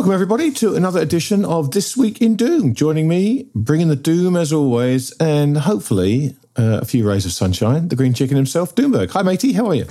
Welcome, everybody, to another edition of This Week in Doom. Joining me, bringing the doom as always, and hopefully uh, a few rays of sunshine, the green chicken himself, Doomberg. Hi, matey. How are you?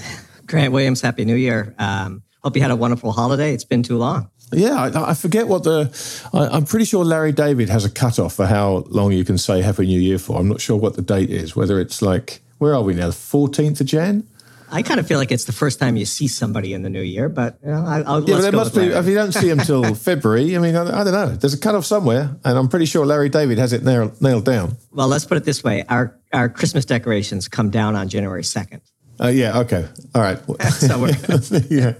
Grant Williams, Happy New Year. Um, hope you had a wonderful holiday. It's been too long. Yeah, I, I forget what the. I, am pretty sure Larry David has a cutoff for how long you can say Happy New Year for. I'm not sure what the date is, whether it's like, where are we now? The 14th of Jan? I kind of feel like it's the first time you see somebody in the new year, but you know, I, I'll, yeah, but there must be. If you don't see him till February, I mean, I, I, don't know. There's a cutoff somewhere, and I'm pretty sure Larry David has it nailed, nailed down. Well, let's put it this way: our our Christmas decorations come down on January second. Uh, yeah. Okay. All right. so yeah.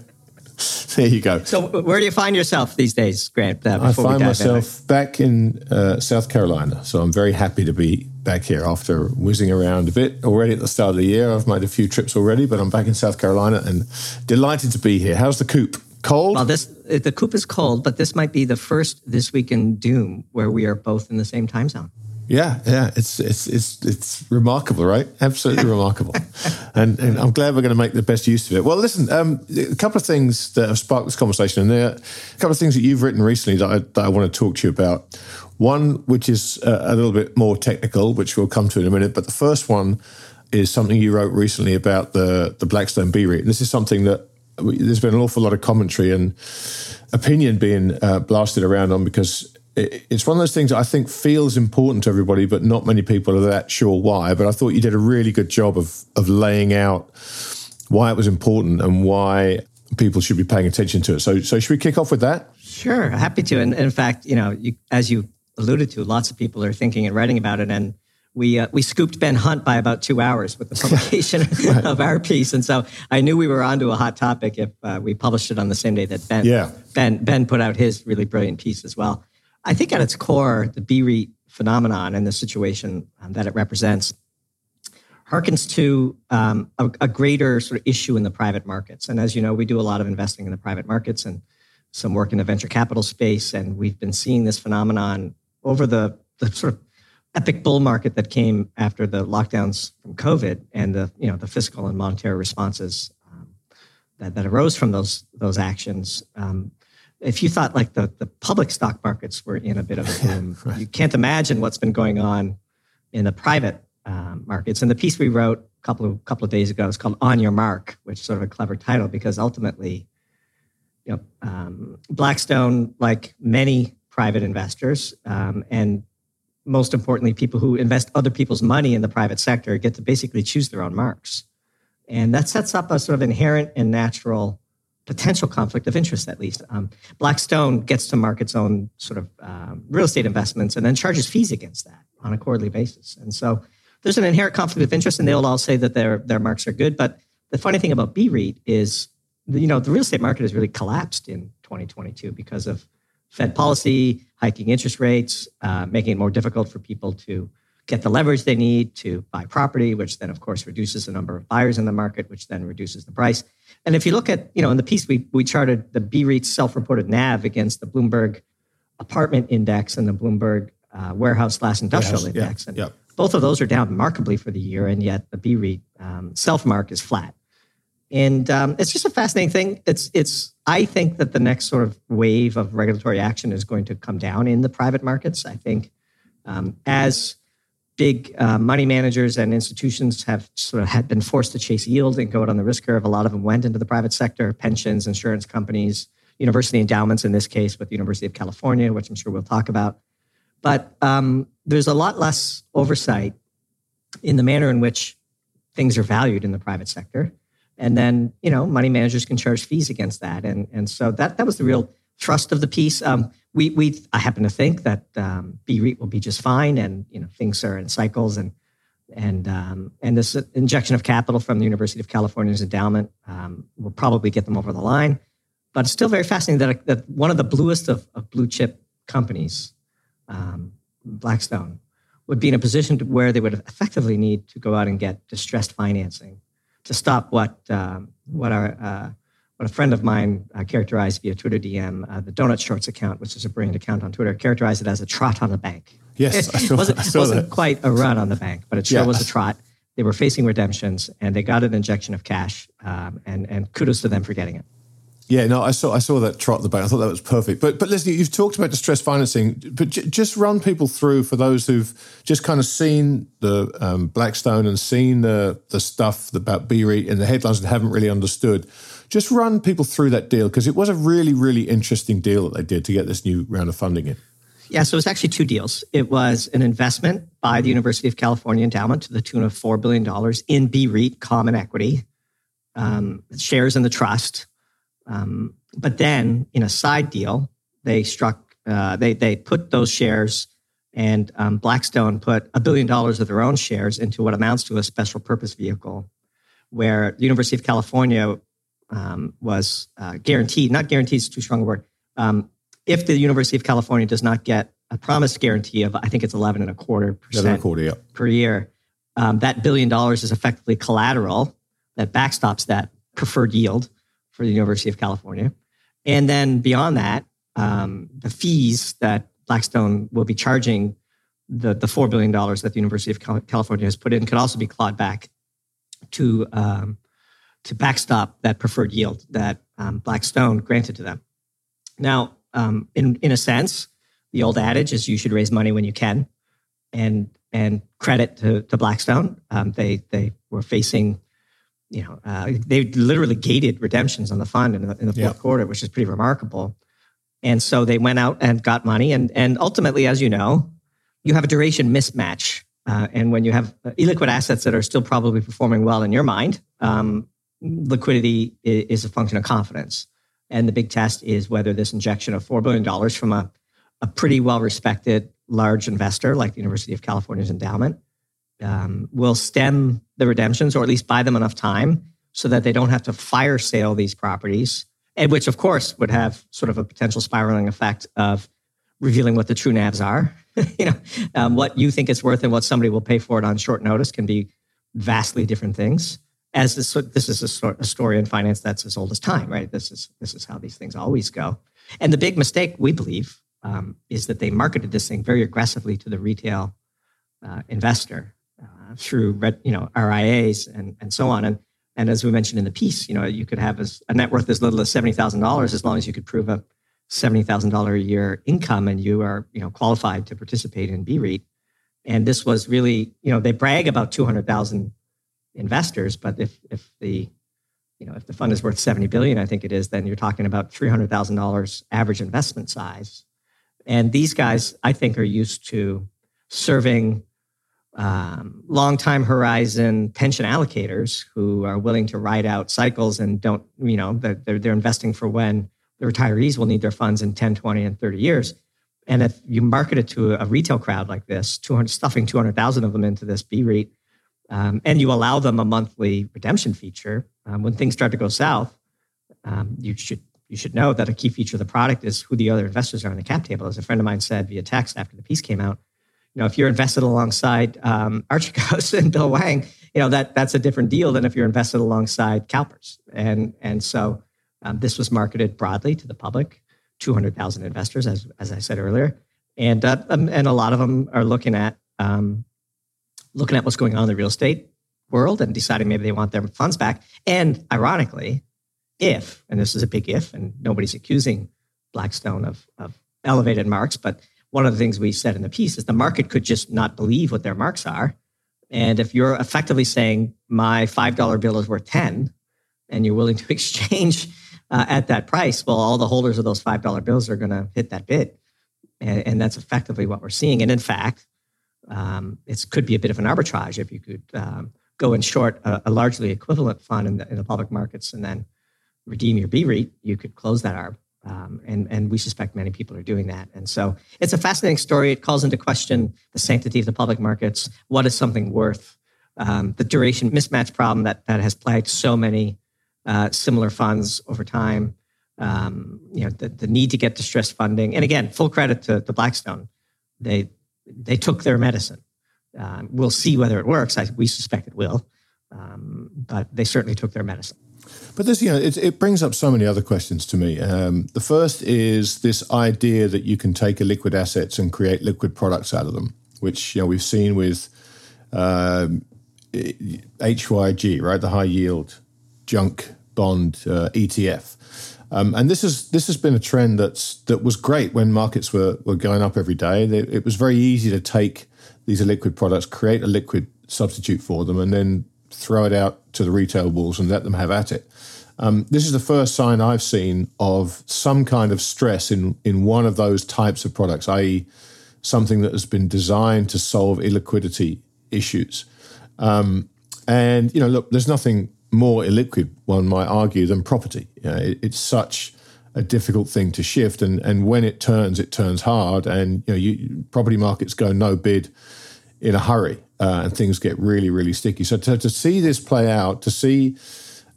There you go. So, where do you find yourself these days, Grant? Uh, I find myself in? back in uh, South Carolina. So, I'm very happy to be back here after whizzing around a bit already at the start of the year. I've made a few trips already, but I'm back in South Carolina and delighted to be here. How's the coop? Cold? Well, this the coop is cold, but this might be the first this week in Doom where we are both in the same time zone. Yeah, yeah, it's it's it's it's remarkable, right? Absolutely remarkable, and, and I'm glad we're going to make the best use of it. Well, listen, um, a couple of things that have sparked this conversation, and there are a couple of things that you've written recently that I, that I want to talk to you about. One, which is a, a little bit more technical, which we'll come to in a minute, but the first one is something you wrote recently about the the Blackstone BREIT, and this is something that there's been an awful lot of commentary and opinion being uh, blasted around on because it's one of those things I think feels important to everybody, but not many people are that sure why. But I thought you did a really good job of of laying out why it was important and why people should be paying attention to it. So, so should we kick off with that? Sure, happy to. And, in fact, you know, you, as you alluded to, lots of people are thinking and writing about it. And we uh, we scooped Ben Hunt by about two hours with the publication right. of our piece, and so I knew we were onto a hot topic if uh, we published it on the same day that Ben yeah. Ben Ben put out his really brilliant piece as well. I think at its core, the BREIT phenomenon and the situation um, that it represents harkens to um, a, a, greater sort of issue in the private markets. And as you know, we do a lot of investing in the private markets and some work in the venture capital space. And we've been seeing this phenomenon over the, the sort of epic bull market that came after the lockdowns from COVID and the, you know, the fiscal and monetary responses um, that, that arose from those, those actions. Um, if you thought like the, the public stock markets were in a bit of a boom, right. you can't imagine what's been going on in the private um, markets. And the piece we wrote a couple of couple of days ago is called "On Your Mark," which is sort of a clever title because ultimately, you know, um, Blackstone, like many private investors, um, and most importantly, people who invest other people's money in the private sector, get to basically choose their own marks, and that sets up a sort of inherent and natural potential conflict of interest, at least. Um, Blackstone gets to mark its own sort of um, real estate investments and then charges fees against that on a quarterly basis. And so there's an inherent conflict of interest, and they'll all say that their their marks are good. But the funny thing about BREIT is, you know, the real estate market has really collapsed in 2022 because of Fed policy, hiking interest rates, uh, making it more difficult for people to get the leverage they need to buy property, which then, of course, reduces the number of buyers in the market, which then reduces the price. And if you look at, you know, in the piece, we, we charted the BREIT self-reported NAV against the Bloomberg apartment index and the Bloomberg uh, warehouse slash industrial yes, index. Yeah, and yeah. both of those are down remarkably for the year, and yet the BREIT um, self-mark is flat. And um, it's just a fascinating thing. It's, it's, I think that the next sort of wave of regulatory action is going to come down in the private markets. I think um, as big uh, money managers and institutions have sort of had been forced to chase yield and go out on the risk curve. A lot of them went into the private sector, pensions, insurance companies, university endowments in this case with the University of California, which I'm sure we'll talk about. But um, there's a lot less oversight in the manner in which things are valued in the private sector. And then, you know, money managers can charge fees against that. And, and so that, that was the real thrust of the piece. Um, we, we, I happen to think that um, will be just fine, and you know things are in cycles, and and um, and this injection of capital from the University of California's endowment um, will probably get them over the line. But it's still very fascinating that, that one of the bluest of, of blue chip companies, um, Blackstone, would be in a position where they would effectively need to go out and get distressed financing to stop what um, what our uh, what a friend of mine uh, characterized via Twitter DM, uh, the Donut Shorts account, which is a brilliant account on Twitter, characterized it as a trot on the bank. Yes, I saw, wasn't, I saw wasn't that. quite a run on the bank, but it sure Yeah. was a trot. They were facing redemptions, and they got an injection of cash, um, and and kudos to them for getting it. Yeah, no, I saw I saw that trot at the back. I thought that was perfect. But but listen, you've talked about distress financing, but j- just run people through for those who've just kind of seen the um, Blackstone and seen the the stuff about BREIT and the headlines and haven't really understood. Just run people through that deal because it was a really really interesting deal that they did to get this new round of funding in. Yeah, so it was actually two deals. It was an investment by the University of California Endowment to the tune of $4 billion in BREIT common equity, um, shares in the trust. Um, but then in a side deal, they struck, uh, they, they put those shares and um, Blackstone put a billion dollars of their own shares into what amounts to a special purpose vehicle where the University of California um, was uh, guaranteed, not guaranteed is too strong a word. Um, if the University of California does not get a promised guarantee of, I think it's 11 and a quarter percent record, yeah. per year, um, that billion dollars is effectively collateral that backstops that preferred yield for the University of California. And then beyond that, um, the fees that Blackstone will be charging the, the $4 billion that the University of California has put in could also be clawed back to, um, to backstop that preferred yield that um, Blackstone granted to them. Now, um, in, in a sense, the old adage is you should raise money when you can. And and credit to, to Blackstone. Um, they they were facing, you know, uh, they literally gated redemptions on the fund in the, in the fourth Yeah. quarter, which is pretty remarkable. And so they went out and got money, and and ultimately, as you know, you have a duration mismatch. Uh, and when you have illiquid assets that are still probably performing well in your mind, um, liquidity is a function of confidence. And the big test is whether this injection of $4 billion from a, a pretty well respected large investor like the University of California's endowment um, will stem the redemptions or at least buy them enough time so that they don't have to fire sale these properties, and which, of course, would have sort of a potential spiraling effect of revealing what the true NAVs are. you know, um, what you think it's worth and what somebody will pay for it on short notice can be vastly different things. As this, this is a, story in finance that's as old as time, right? This is this is how these things always go. And the big mistake we believe um, is that they marketed this thing very aggressively to the retail uh, investor uh, through you know RIAs and and so on. And and as we mentioned in the piece, you know you could have as, a net worth as little as seventy thousand dollars as long as you could prove a seventy thousand dollar a year income and you are you know qualified to participate in BREIT. And this was really you know they brag about two hundred thousand investors, but if if the you know if the fund is worth 70 billion i think it is then you're talking about $300000 average investment size. And these guys i think are used to serving um, long time horizon pension allocators who are willing to ride out cycles and don't you know they're, they're, they're investing for when the retirees will need their funds in 10 20 and 30 years. And if you market it to a retail crowd like this 200 stuffing 200000 of them into this b reit um, and you allow them a monthly redemption feature. Um, when things start to go south um, you should you should know that a key feature of the product is who the other investors are on the cap table. As a friend of mine said via text after the piece came out you know if you're invested alongside um, archegos and Bill Hwang you know that that's a different deal than if you're invested alongside calpers. And and so um, this was marketed broadly to the public 200000 investors as, as i said earlier. And uh, um, and a lot of them are looking at um, looking at what's going on in the real estate world and deciding maybe they want their funds back. And ironically, if, and this is a big if, and nobody's accusing Blackstone of, of elevated marks, but one of the things we said in the piece is the market could just not believe what their marks are. And if you're effectively saying my $5 bill is worth 10 and you're willing to exchange uh, at that price, well, all the holders of those $5 bills are going to hit that bid. And, and that's effectively what we're seeing. And in fact, um, it could be a bit of an arbitrage if you could um, go and short a, a largely equivalent fund in the, in the public markets and then redeem your B you could close that arb. Um, and, and we suspect many people are doing that. And so it's a fascinating story. It calls into question the sanctity of the public markets. What is something worth? um, the duration mismatch problem that that has plagued so many uh, similar funds over time. Um, you know, the, the need to get distressed funding, and again, full credit to, to Blackstone. They they took their medicine. Um, we'll see whether it works. I, we suspect it will, um, but they certainly took their medicine. But this, you know, it, it brings up so many other questions to me. Um, the first is this idea that you can take a liquid assets and create liquid products out of them, which you know we've seen with um, HYG, right, the high yield junk bond uh, ETF. Um, and this is this has been a trend that's that was great when markets were were going up every day. It was very easy to take these liquid products, create a liquid substitute for them, and then throw it out to the retail walls and let them have at it. Um, this is the first sign I've seen of some kind of stress in in one of those types of products, i.e., something that has been designed to solve illiquidity issues. Um, and you know, look, there's nothing more illiquid, one might argue, than property. You know, it, it's such a difficult thing to shift, and and when it turns, it turns hard, and you know, you, property markets go no bid in a hurry, uh, and things get really, really sticky. So to, to see this play out, to see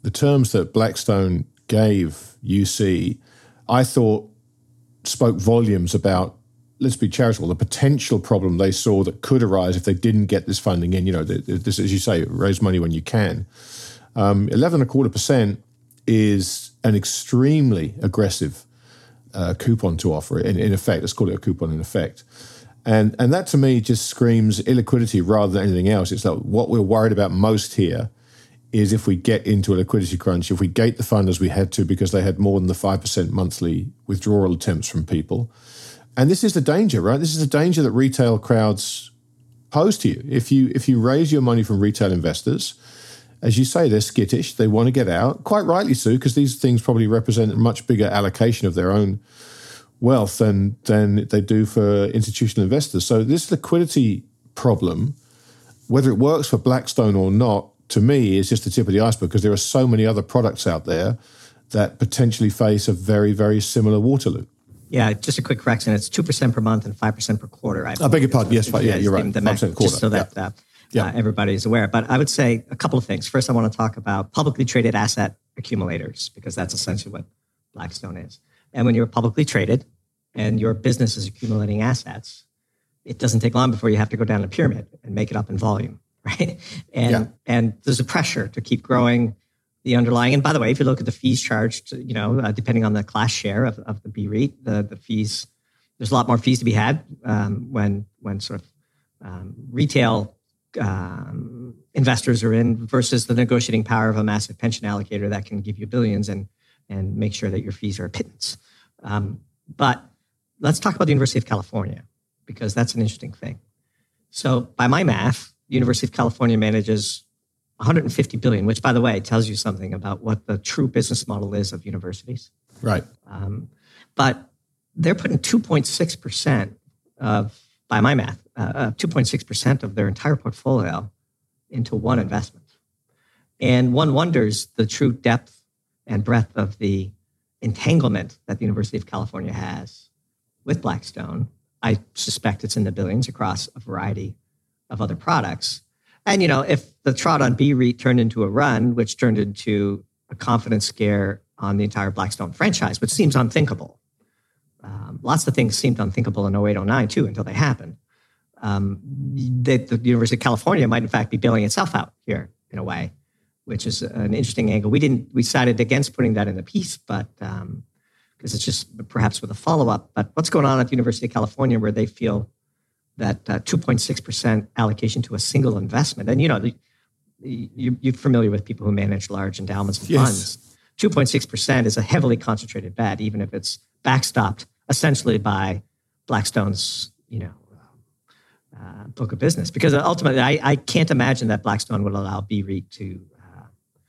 the terms that Blackstone gave UC, I thought spoke volumes about, let's be charitable, the potential problem they saw that could arise if they didn't get this funding in. You know, this, as you say, raise money when you can. Um, 11 and a quarter percent is an extremely aggressive uh, coupon to offer. In, in effect, let's call it a coupon in effect. And, and that to me just screams illiquidity rather than anything else. It's like what we're worried about most here is if we get into a liquidity crunch, if we gate the fund as we had to because they had more than the 5% monthly withdrawal attempts from people. And this is the danger, right? This is the danger that retail crowds pose to you. If you if you raise your money from retail investors, as you say, they're skittish. They want to get out, quite rightly so, because these things probably represent a much bigger allocation of their own wealth than than they do for institutional investors. So this liquidity problem, whether it works for Blackstone or not, to me is just the tip of the iceberg because there are so many other products out there that potentially face a very, very similar Waterloo. Yeah, just a quick correction. It's 2% per month and 5% per quarter. I, I beg your pardon. Yes, yeah, yeah, you're right. The max, quarter. Just so that yeah. Uh, yeah. Uh, everybody is aware. But I would say a couple of things. First, I want to talk about publicly traded asset accumulators because that's essentially what Blackstone is. And when you're publicly traded and your business is accumulating assets, it doesn't take long before you have to go down the pyramid and make it up in volume. right? And yeah. and there's a pressure to keep growing the underlying. And by the way, if you look at the fees charged, you know, uh, depending on the class share of, of the B REIT, the the fees there's a lot more fees to be had um, when when sort of um, retail um, investors are in versus the negotiating power of a massive pension allocator that can give you billions and and make sure that your fees are a pittance. Um, but let's talk about the University of California because that's an interesting thing. So by my math, University of California manages 150 billion, which, by the way, tells you something about what the true business model is of universities. Right. Um, but they're putting 2.6 percent of, by my math, uh, 2.6 uh, percent of their entire portfolio into one investment, and one wonders the true depth and breadth of the entanglement that the University of California has with Blackstone. I suspect it's in the billions across a variety of other products. And, you know, if the trot on B REIT turned into a run, which turned into a confidence scare on the entire Blackstone franchise, which seems unthinkable. Um, lots of things seemed unthinkable in 08, 09 too, until they happened. Um, the, the University of California might in fact be bailing itself out here in a way, which is an interesting angle. We didn't, we decided against putting that in the piece, but because um, it's just perhaps with a follow up. But what's going on at the University of California where they feel that uh, 2.6% allocation to a single investment. And you know, you, are familiar with people who manage large endowments and yes. funds. 2.6% is a heavily concentrated bet, even if it's backstopped essentially by Blackstone's, you know, uh, book of business. Because ultimately, I, I, can't imagine that Blackstone would allow B REIT to uh,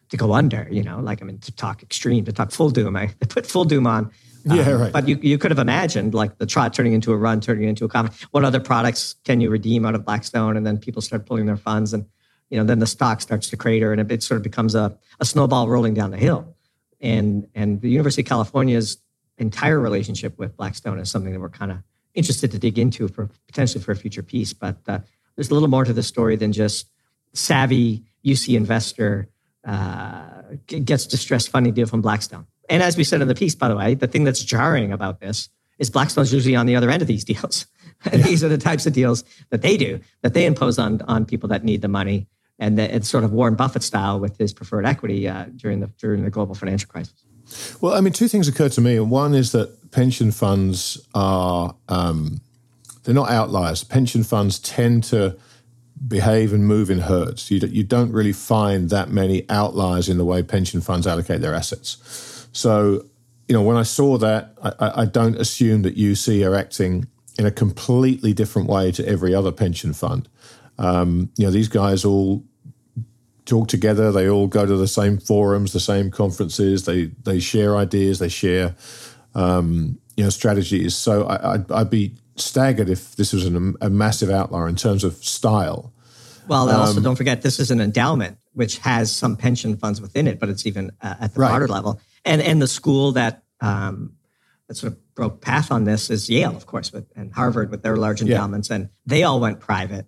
to go under. You know, like I mean, to talk extreme, to talk full doom. I put full doom on yeah, um, right. But you, you could have imagined like the trot turning into a run, turning into a common. What other products can you redeem out of Blackstone? And then people start pulling their funds, and you know then the stock starts to crater, and it, it sort of becomes a, a snowball rolling down the hill. And and the University of California's entire relationship with Blackstone is something that we're kind of interested to dig into for potentially for a future piece. But uh, there's a little more to the story than just savvy UC investor uh, gets distressed funding deal from Blackstone. And as we said in the piece, by the way, the thing that's jarring about this is Blackstone's usually on the other end of these deals. Yeah. these are the types of deals that they do, that they impose on, on people that need the money. And it's sort of Warren Buffett style with his preferred equity uh, during the during the global financial crisis. Well, I mean, two things occur to me. One is that pension funds are um, they're not outliers. Pension funds tend to behave and move in herds. You, you don't really find that many outliers in the way pension funds allocate their assets. So, you know, when I saw that, I, I don't assume that UC are acting in a completely different way to every other pension fund. Um, you know, these guys all talk together. They all go to the same forums, the same conferences. They they share ideas. They share um, you know strategies. So I, would I'd be staggered if this was an, a massive outlier in terms of style. Well, um, also don't forget this is an endowment which has some pension funds within it, but it's even uh, at the right. broader level. And and the school that um, that sort of broke path on this is Yale, of course, with, and Harvard with their large endowments, yeah. and they all went private.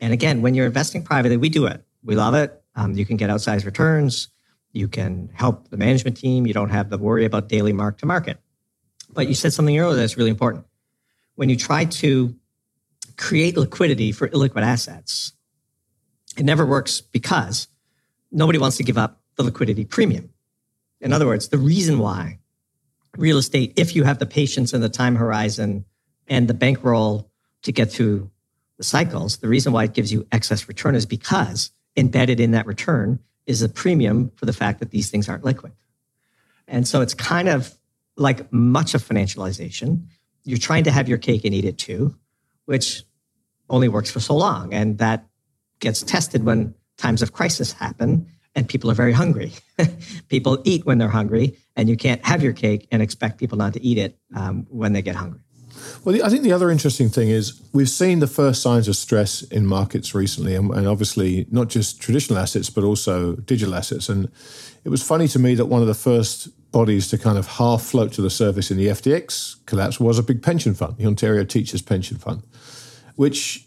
And again, when you're investing privately, we do it. We love it. Um, you can get outsized returns. You can help the management team. You don't have to worry about daily mark to market. But you said something earlier that's really important. When you try to create liquidity for illiquid assets, it never works because nobody wants to give up the liquidity premium. In other words, the reason why real estate, if you have the patience and the time horizon and the bankroll to get through the cycles, the reason why it gives you excess return is because embedded in that return is a premium for the fact that these things aren't liquid. And so it's kind of like much of financialization. You're trying to have your cake and eat it too, which only works for so long. And that gets tested when times of crisis happen and people are very hungry. people eat when they're hungry, and you can't have your cake and expect people not to eat it um, when they get hungry. Well, I think the other interesting thing is we've seen the first signs of stress in markets recently, and, and, obviously not just traditional assets, but also digital assets. And it was funny to me that one of the first bodies to kind of half float to the surface in the FTX collapse was a big pension fund, the Ontario Teachers Pension Fund, which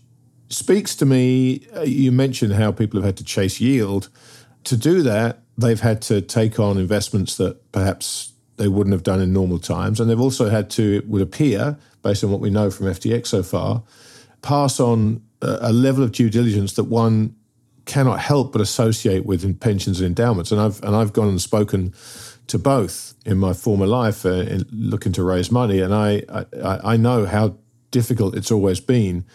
speaks to me. Uh, you mentioned how people have had to chase yield. To do that, they've had to take on investments that perhaps they wouldn't have done in normal times. And they've also had to, it would appear, based on what we know from FTX so far, pass on a, level of due diligence that one cannot help but associate with pensions and endowments. And I've and I've gone and spoken to both in my former life, uh, looking to raise money, and I, I I know how difficult it's always been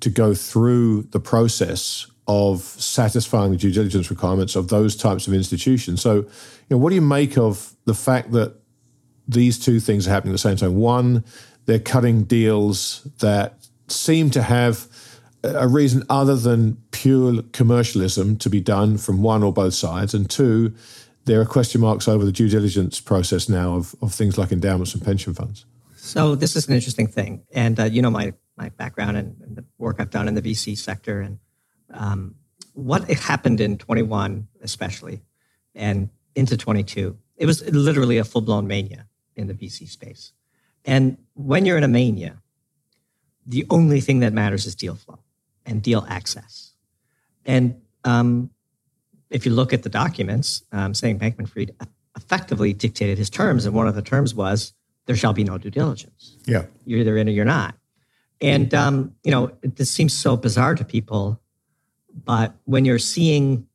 to go through the process of satisfying the due diligence requirements of those types of institutions. So, you know, what do you make of the fact that these two things are happening at the same time? One, they're cutting deals that seem to have a reason other than pure commercialism to be done from one or both sides. And two, there are question marks over the due diligence process now of, of things like endowments and pension funds. So this is an interesting thing. And uh, you know my, my background and, and, the work I've done in the VC sector. And um, what happened in 21, especially, and into 22, it was literally a full blown mania in the VC space. And when you're in a mania, the only thing that matters is deal flow and deal access. And um, if you look at the documents, um, Sam Bankman Fried effectively dictated his terms. And one of the terms was there shall be no due diligence. Yeah. You're either in or you're not. And, um, you know, this seems so bizarre to people but when you're seeing,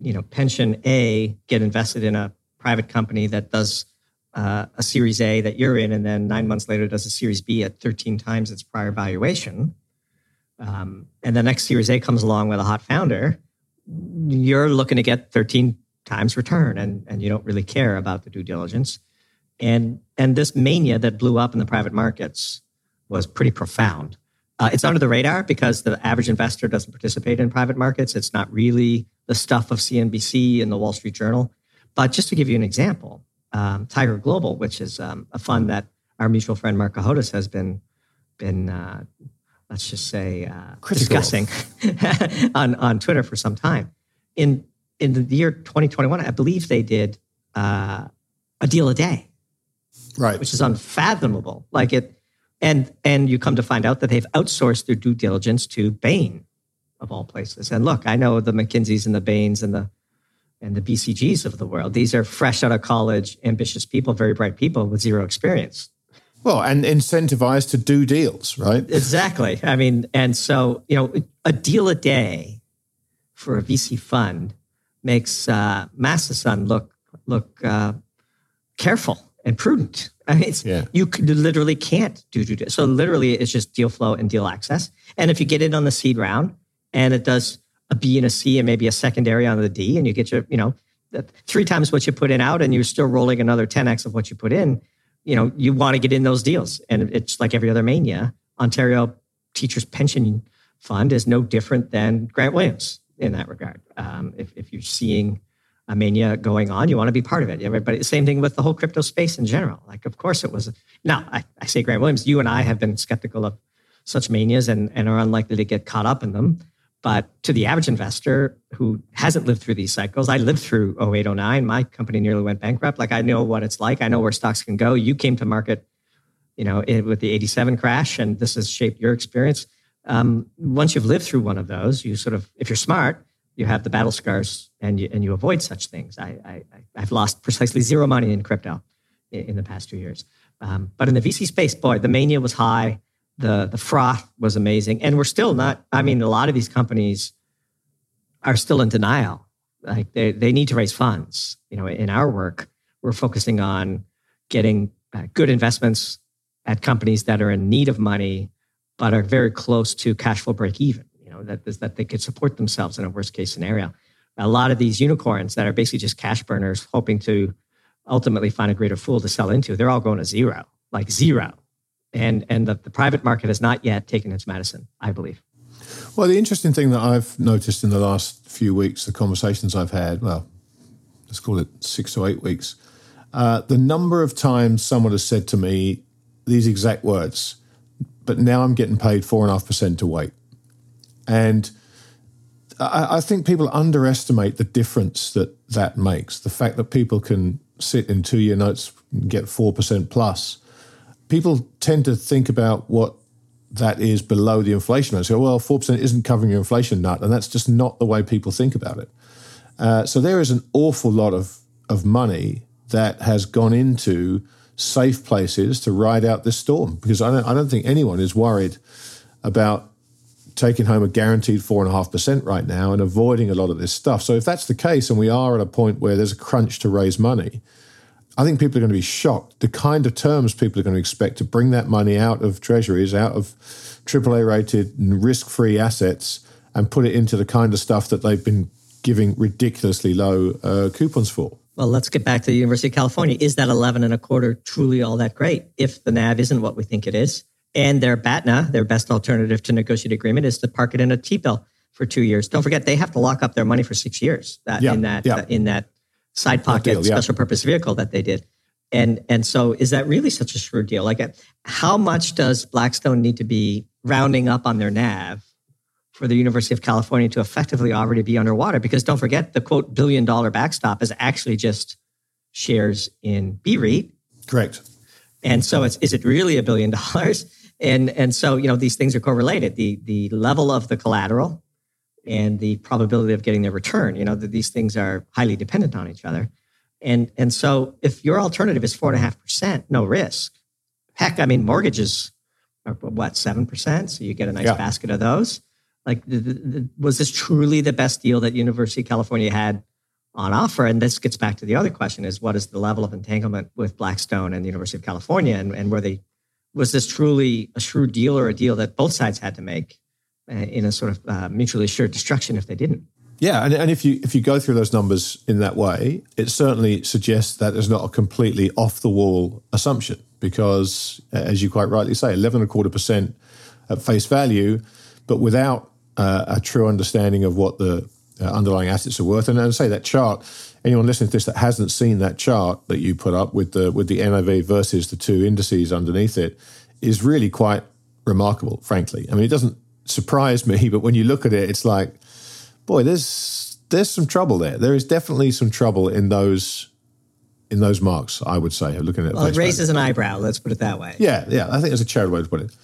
you know, pension A get invested in a private company that does uh, a Series A that you're in, and then nine months later does a Series B at 13 times its prior valuation, um, and the next Series A comes along with a hot founder, you're looking to get 13 times return, and and you don't really care about the due diligence, and and this mania that blew up in the private markets was pretty profound. Uh, it's under the radar because the average investor doesn't participate in private markets. It's not really the stuff of CNBC and the Wall Street Journal. But just to give you an example, um, Tiger Global, which is um, a fund that our mutual friend Marc Cohodes has been been uh, let's just say uh, discussing on on Twitter for some time. In in the year 2021, I believe they did uh, a deal a day, right? Which is unfathomable. Like it and and you come to find out that they've outsourced their due diligence to Bain, of all places. And look, I know the McKinseys and the Bains and the and the BCGs of the world. These are fresh out of college, ambitious people, very bright people with zero experience. Well, and incentivized to do deals, right? Exactly. I mean, and so, you know, a deal a day for a VC fund makes uh, look look uh, careful and prudent. I mean, yeah. you literally can't do due So literally, it's just deal flow and deal access. And if you get it on the seed round, and it does a B and a C and maybe a secondary on the D, and you get your, you know, three times what you put in out, and you're still rolling another 10x of what you put in. You know, you want to get in those deals, and it's like every other mania. Ontario Teachers Pension Fund is no different than Grant Williams in that regard. Um, if, if you're seeing a mania going on, you want to be part of it. Everybody, same thing with the whole crypto space in general. Like, of course, it was. Now, I, I say Grant Williams. You and I have been skeptical of such manias and, and are unlikely to get caught up in them. But to the average investor who hasn't lived through these cycles, I lived through 08, 09. My company nearly went bankrupt. Like I know what it's like. I know where stocks can go. You came to market, you know, with the 87 crash, and this has shaped your experience. Um, once you've lived through one of those, you sort of, if you're smart, you have the battle scars and you, and you avoid such things. I, I, I've lost precisely zero money in crypto in, in the past two years. Um, but in the VC space, boy, the mania was high. The, the froth was amazing. And we're still not, I mean, a lot of these companies are still in denial. Like they, they need to raise funds. You know, in our work, we're focusing on getting uh, good investments at companies that are in need of money, but are very close to cash flow break even that that they could support themselves in a worst case scenario. A lot of these unicorns that are basically just cash burners hoping to ultimately find a greater fool to sell into, they're all going to zero, like zero. And and the, the private market has not yet taken its medicine, I believe. Well, the interesting thing that I've noticed in the last few weeks, the conversations I've had, well, let's call it six or eight weeks, uh, the number of times someone has said to me these exact words, but now I'm getting paid four and a half percent to wait. And I, I think people underestimate the difference that that makes. The fact that people can sit in two year notes and get 4% plus. People tend to think about what that is below the inflation rate. So, well, 4% isn't covering your inflation nut. And that's just not the way people think about it. Uh, so, there is an awful lot of, of money that has gone into safe places to ride out this storm because I don't, I don't think anyone is worried about taking home a guaranteed 4.5% right now and avoiding a lot of this stuff. So, if that's the case and we are at a point where there's a crunch to raise money, I think people are going to be shocked. The kind of terms people are going to expect to bring that money out of treasuries, out of AAA rated and risk free assets, and put it into the kind of stuff that they've been giving ridiculously low uh, coupons for. Well, let's get back to the University of California. Is that 11 and a quarter truly all that great if the NAV isn't what we think it is? And their BATNA, their best alternative to negotiate agreement, is to park it in a T-bill for two years. Don't forget, they have to lock up their money for six years that, yeah, in that yeah. uh, in that side pocket deal, special yeah. purpose vehicle that they did. And and so, is that really such a shrewd deal? Like, how much does Blackstone need to be rounding up on their NAV for the University of California to effectively already be underwater? Because don't forget, the quote billion dollar backstop is actually just shares in BREIT. Correct. And so, it's, is it really a billion dollars? And, and so, you know, these things are correlated. The, the level of the collateral and the probability of getting their return, you know, that these things are highly dependent on each other. And, and so if your alternative is four and a half percent, no risk. Heck, I mean, mortgages are what, 7%? So you get a nice yeah. basket of those. Like, the, the, was this truly the best deal that University of California had on offer? And this gets back to the other question is what is the level of entanglement with Blackstone and the University of California? And, and were they was this truly a shrewd deal or a deal that both sides had to make uh, in a sort of uh, mutually assured destruction if they didn't? Yeah, and, and if you if you go through those numbers in that way, it certainly suggests that there's not a completely off the wall assumption because, as you quite rightly say, eleven and a quarter percent at face value, but without uh, a true understanding of what the uh, underlying assets are worth. And I say that chart anyone listening to this that hasn't seen that chart that you put up with the with the NAV versus the two indices underneath it is really quite remarkable, frankly. I mean, it doesn't surprise me, but when you look at it, it's like, boy, there's there's some trouble there. There is definitely some trouble in those in those marks, I would say, looking at well, it raises value. an eyebrow. Let's put it that way. Yeah, yeah. I think it's a charitable way to put it.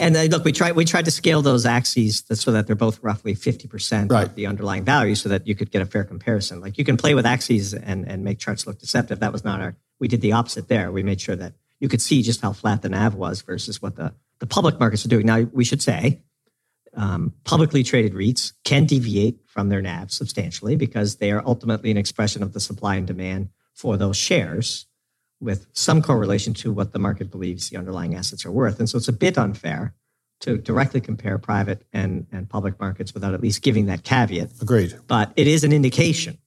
And uh, look, we tried we tried to scale those axes so that they're both roughly fifty percent right. of the underlying value, so that you could get a fair comparison. Like you can play with axes and and make charts look deceptive. That was not our. We did the opposite there. We made sure that you could see just how flat the nav was versus what the the public markets are doing. Now we should say. Um, publicly traded REITs can deviate from their NAV substantially because they are ultimately an expression of the supply and demand for those shares with some correlation to what the market believes the underlying assets are worth. And so it's a bit unfair to directly compare private and, and public markets without at least giving that caveat. Agreed. But it is an indication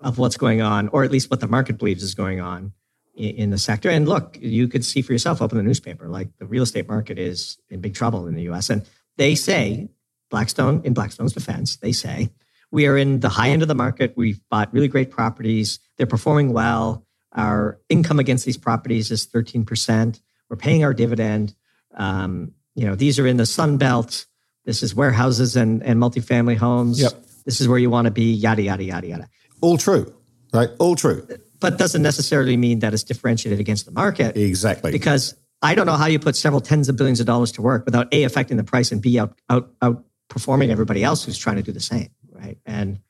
of what's going on, or at least what the market believes is going on in, in the sector. And look, you could see for yourself, open the newspaper, like the real estate market is in big trouble in the US. And they say, Blackstone, in Blackstone's defense, they say, we are in the high end of the market. We've bought really great properties. They're performing well. Our income against these properties is 13%. We're paying our dividend. Um, you know, these are in the Sun Belt. This is warehouses and, and multifamily homes. Yep. This is where you want to be, yada, yada, yada, yada. All true, right? All true. But doesn't necessarily mean that it's differentiated against the market. Exactly. Because I don't know how you put several tens of billions of dollars to work without A, affecting the price and B, out, out, outperforming everybody else who's trying to do the same, right? And,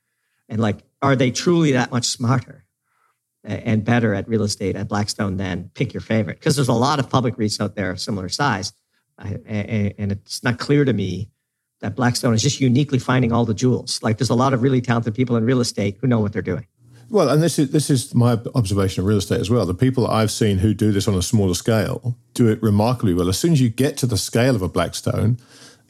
and like, are they truly that much smarter? and better at real estate at Blackstone than pick your favorite. Because there's a lot of public REITs out there of similar size. And it's not clear to me that Blackstone is just uniquely finding all the jewels. Like there's a lot of really talented people in real estate who know what they're doing. Well, and this is this is my observation of real estate as well. The people I've seen who do this on a smaller scale do it remarkably well. As soon as you get to the scale of a Blackstone,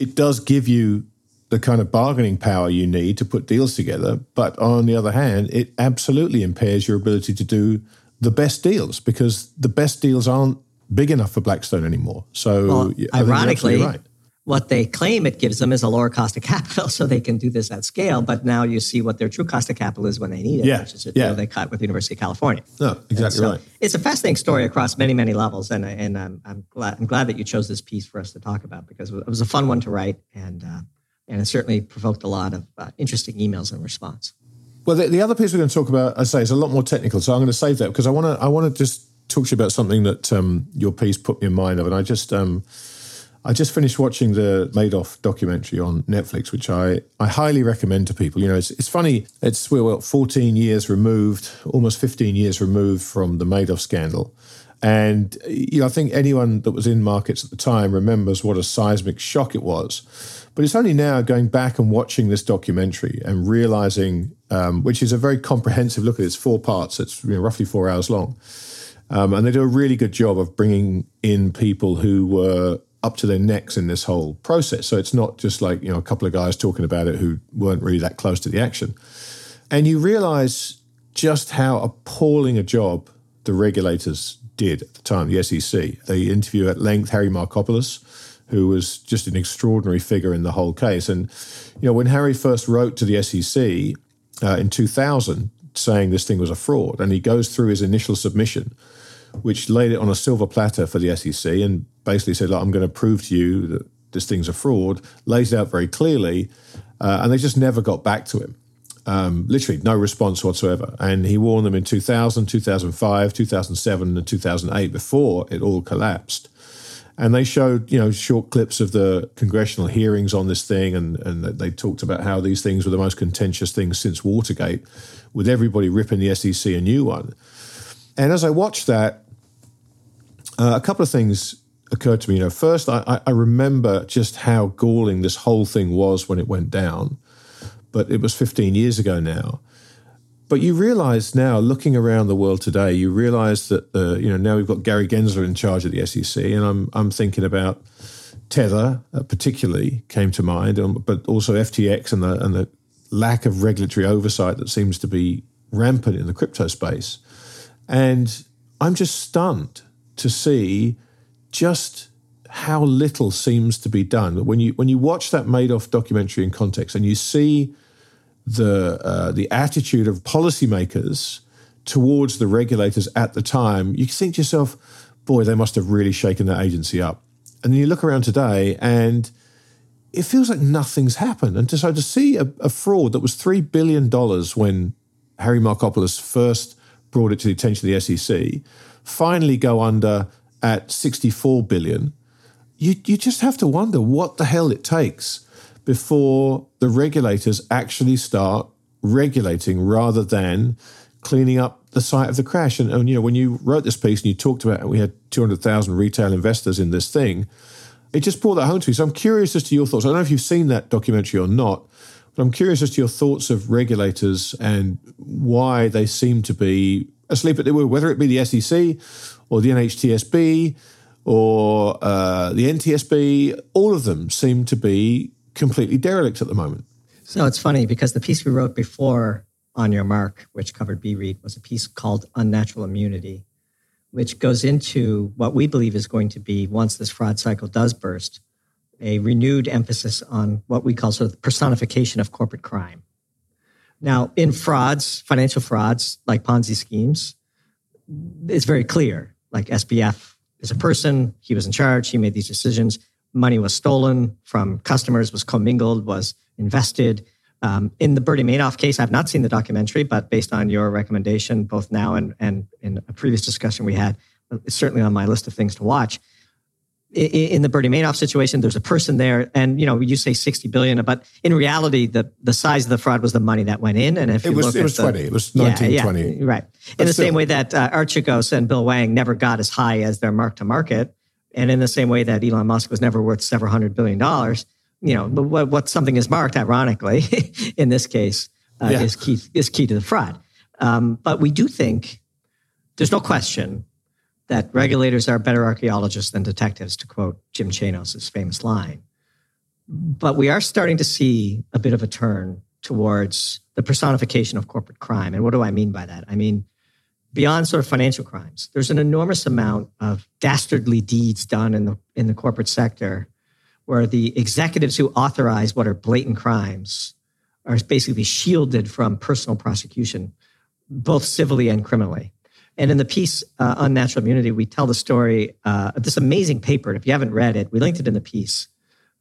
it does give you the kind of bargaining power you need to put deals together. But on the other hand, it absolutely impairs your ability to do the best deals because the best deals aren't big enough for Blackstone anymore. So, well, ironically, right. what they claim it gives them is a lower cost of capital, so they can do this at scale. But now you see what their true cost of capital is when they need it, yeah. which is a yeah. deal they cut with the University of California. No, exactly so right. It's a fascinating story across many, many levels, and and I'm, I'm glad I'm glad that you chose this piece for us to talk about because it was a fun one to write and. Uh, and it certainly provoked a lot of uh, interesting emails in response. Well, the, the, other piece we're going to talk about, I say, is a lot more technical, so I'm going to save that because I want to I want to just talk to you about something that um, your piece put me in mind of, and I just um, I just finished watching the Madoff documentary on Netflix, which I, I highly recommend to people. You know, it's, it's funny. It's we're what, 14 years removed, almost 15 years removed from the Madoff scandal. And you know, I think anyone that was in markets at the time remembers what a seismic shock it was. But it's only now going back and watching this documentary and realizing, um, which is a very comprehensive look at it. It's four parts. It's you know, roughly four hours long, um, and they do a really good job of bringing in people who were up to their necks in this whole process. So it's not just like you know a couple of guys talking about it who weren't really that close to the action, and you realize just how appalling a job the regulators did at the time, the SEC. They interview at length Harry Markopolos who was just an extraordinary figure in the whole case. And, you know, when Harry first wrote to the SEC uh, in 2000 saying this thing was a fraud, and he goes through his initial submission, which laid it on a silver platter for the SEC and basically said, Look, I'm going to prove to you that this thing's a fraud, lays it out very clearly, uh, and they just never got back to him. Um, literally no response whatsoever. And he warned them in 2000, 2005, 2007, and 2008 before it all collapsed and they showed you know short clips of the congressional hearings on this thing, and and they talked about how these things were the most contentious things since Watergate, with everybody ripping the SEC a new one. And as I watched that, uh, a couple of things occurred to me. You know, first I, I remember just how galling this whole thing was when it went down, but it was 15 years ago now. But you realize now, looking around the world today, you realize that the you know now we've got Gary Gensler in charge of the SEC, and I'm I'm thinking about Tether, uh, particularly came to mind, um, but also FTX and the and the lack of regulatory oversight that seems to be rampant in the crypto space, and I'm just stunned to see just how little seems to be done. When you when you watch that Madoff documentary in context and you see the uh, the attitude of policymakers towards the regulators at the time, you think to yourself, boy, they must have really shaken that agency up. And then you look around today and it feels like nothing's happened. And so to see a, a fraud that was $3 billion when Harry Markopolos first brought it to the attention of the SEC, finally go under at 64 billion. You, you just have to wonder what the hell it takes before the regulators actually start regulating rather than cleaning up the site of the crash. And, and you know, when you wrote this piece and you talked about we had 200,000 retail investors in this thing, it just brought that home to me. So I'm curious as to your thoughts. I don't know if you've seen that documentary or not, but I'm curious as to your thoughts of regulators and why they seem to be asleep at the wheel, whether it be the SEC or the NHTSB or uh, the NTSB, all of them seem to be completely derelict at the moment. So it's funny because the piece we wrote before on your mark, which covered BREIT, was a piece called Unnatural Immunity, which goes into what we believe is going to be, once this fraud cycle does burst, a renewed emphasis on what we call sort of the personification of corporate crime. Now, in frauds, financial frauds like Ponzi schemes, it's very clear. Like SBF is a person, he was in charge, he made these decisions. Money was stolen from customers, was commingled, was invested. Um, in the Bernie Madoff case, I've not seen the documentary, but based on your recommendation, both now and, and in a previous discussion we had, it's certainly on my list of things to watch in the Bernie Madoff situation, there's a person there, and you know you say 60 billion, but in reality, the the size of the fraud was the money that went in. And if it you was, look it was the, 20, it was 19, yeah, yeah, 20. right? In the still, same way that uh, Archegos and Bill Hwang never got as high as their mark to market, and in the same way that Elon Musk was never worth several hundred billion dollars, you know, what, what something is marked, ironically, in this case, uh, yeah. is key is key to the fraud. Um, but we do think there's no question that regulators are better archaeologists than detectives, to quote Jim Chanos' famous line. But we are starting to see a bit of a turn towards the personification of corporate crime. And what do I mean by that? I mean, beyond sort of financial crimes, there's an enormous amount of dastardly deeds done in the, in the corporate sector where the executives who authorize what are blatant crimes are basically shielded from personal prosecution, both civilly and criminally. And in the piece uh, natural Immunity, we tell the story uh, of this amazing paper. And if you haven't read it, we linked it in the piece.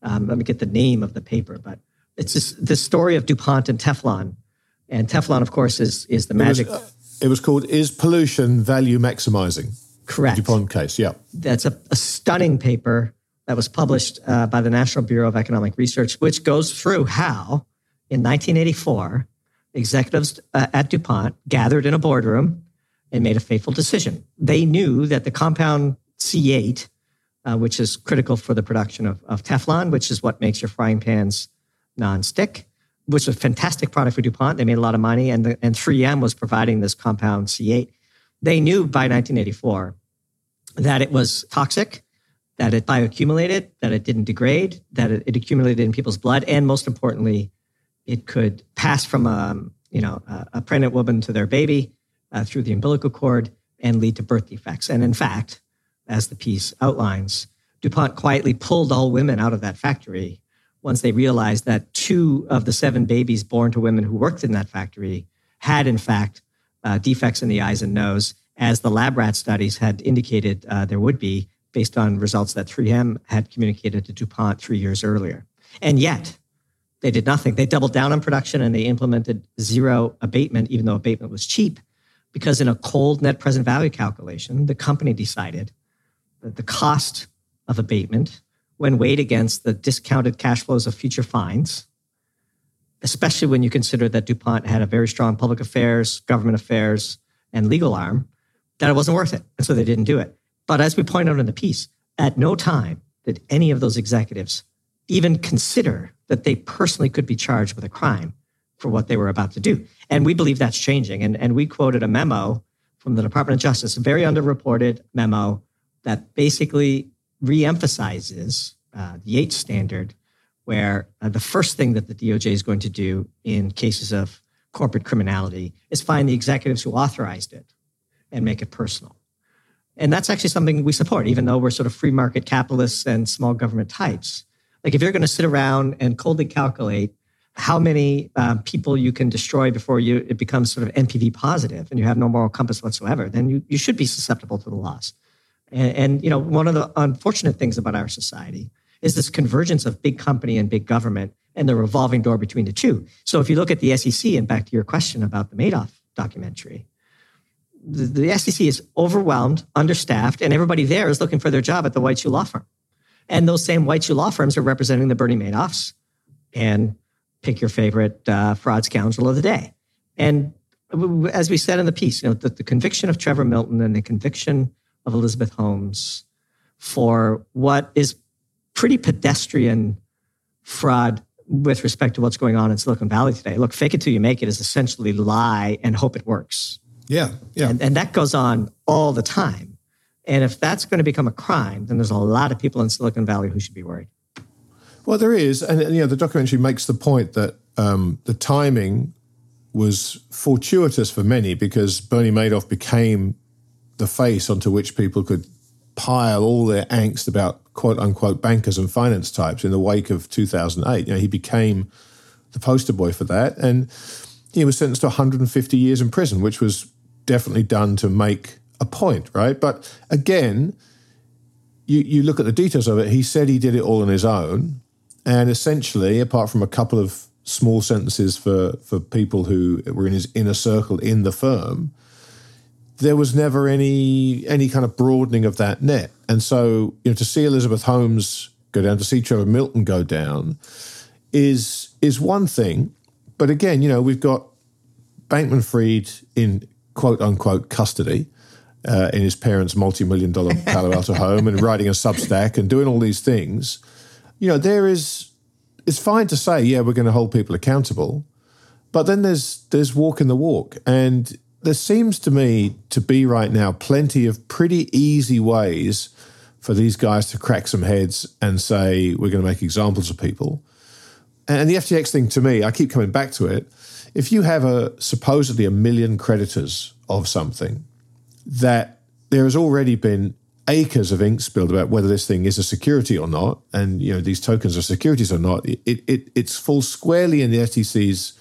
Um, let me get the name of the paper, but it's this, this story of DuPont and Teflon. And Teflon, of course, is, is the magic. Was, uh, it was called Is Pollution Value Maximizing? Correct. The DuPont case, yeah. That's a, a stunning paper that was published uh, by the National Bureau of Economic Research, which goes through how in 1984, executives uh, at DuPont gathered in a boardroom and made a fateful decision. They knew that the compound C8, uh, which is critical for the production of, of Teflon, which is what makes your frying pans non-stick, which was a fantastic product for DuPont. They made a lot of money, and, the, and 3M was providing this compound C8. They knew by 1984 that it was toxic, that it bioaccumulated, that it didn't degrade, that it, it accumulated in people's blood, and most importantly, it could pass from a, um, you know, a, a pregnant woman to their baby uh, through the umbilical cord and lead to birth defects. And in fact, as the piece outlines, DuPont quietly pulled all women out of that factory once they realized that two of the seven babies born to women who worked in that factory had, in fact, uh, defects in the eyes and nose, as the lab rat studies had indicated uh, there would be based on results that 3M had communicated to DuPont three years earlier. And yet, they did nothing. They doubled down on production and they implemented zero abatement, even though abatement was cheap because in a cold net present value calculation, the company decided that the cost of abatement, when weighed against the discounted cash flows of future fines, especially when you consider that DuPont had a very strong public affairs, government affairs, and legal arm, that it wasn't worth it. And so they didn't do it. But as we point out in the piece, at no time did any of those executives even consider that they personally could be charged with a crime for what they were about to do. And we believe that's changing. And, and we quoted a memo from the Department of Justice, a very underreported memo that basically reemphasizes uh, the Yates standard, where uh, the first thing that the DOJ is going to do in cases of corporate criminality is find the executives who authorized it and make it personal. And that's actually something we support, even though we're sort of free market capitalists and small government types. Like if you're going to sit around and coldly calculate how many uh, people you can destroy before you it becomes sort of NPV positive and you have no moral compass whatsoever, then you, you should be susceptible to the loss. And, and you know, one of the unfortunate things about our society is this convergence of big company and big government and the revolving door between the two. So if you look at the SEC and back to your question about the Madoff documentary, the, the SEC is overwhelmed, understaffed, and everybody there is looking for their job at the White Shoe Law Firm. And those same White Shoe Law firms are representing the Bernie Madoffs and pick your favorite uh, fraud scoundrel of the day. And as we said in the piece, you know, the, the conviction of Trevor Milton and the conviction of Elizabeth Holmes for what is pretty pedestrian fraud with respect to what's going on in Silicon Valley today. Look, fake it till you make it is essentially lie and hope it works. Yeah, yeah. And, and that goes on all the time. And if that's going to become a crime, then there's a lot of people in Silicon Valley who should be worried. Well, there is, and you know, the documentary makes the point that um, the timing was fortuitous for many because Bernie Madoff became the face onto which people could pile all their angst about quote unquote bankers and finance types in the wake of 2008. You know, he became the poster boy for that, and he was sentenced to 150 years in prison, which was definitely done to make a point, right? But again, you, you look at the details of it. He said he did it all on his own, and essentially, apart from a couple of small sentences for for people who were in his inner circle in the firm, there was never any any kind of broadening of that net. And so, you know, to see Elizabeth Holmes go down, to see Trevor Milton go down, is is one thing. But again, you know, we've got Bankman Fried in quote unquote custody. Uh, in his parents' multi-million dollar Palo Alto home and writing a Substack and doing all these things, you know, there is it's fine to say, yeah, we're going to hold people accountable, but then there's there's walk in the walk, and there seems to me to be right now plenty of pretty easy ways for these guys to crack some heads and say we're going to make examples of people. And the FTX thing to me, I keep coming back to it. If you have a supposedly a million creditors of something that there has already been acres of ink spilled about whether this thing is a security or not, and you know these tokens are securities or not. It, it it's falls squarely in the SEC's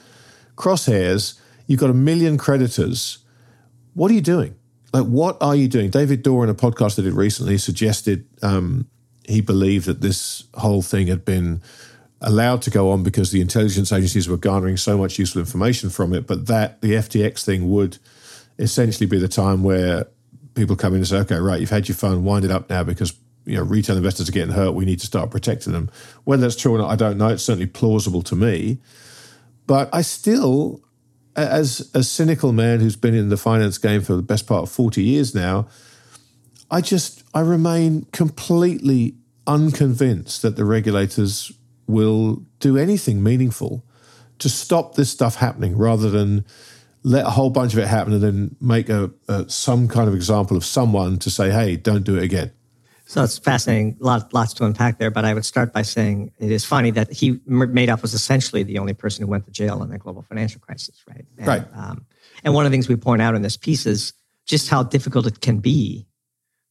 crosshairs. You've got a million creditors. What are you doing? Like, what are you doing? David Dorr, in a podcast that did recently, suggested um, he believed that this whole thing had been allowed to go on because the intelligence agencies were garnering so much useful information from it, but that the FTX thing would essentially be the time where people come in and say, okay, right, you've had your fun, wind it up now because you know retail investors are getting hurt. We need to start protecting them. Whether that's true or not, I don't know. It's certainly plausible to me, but I still, as a cynical man who's been in the finance game for the best part of forty years now, I just I remain completely unconvinced that the regulators will do anything meaningful to stop this stuff happening rather than let a whole bunch of it happen and then make a, a, some kind of example of someone to say, hey, don't do it again. So it's fascinating, lot, lots to unpack there. But I would start by saying it is funny that he Madoff was essentially the only person who went to jail in the global financial crisis, right? And, right. Um, and one of the things we point out in this piece is just how difficult it can be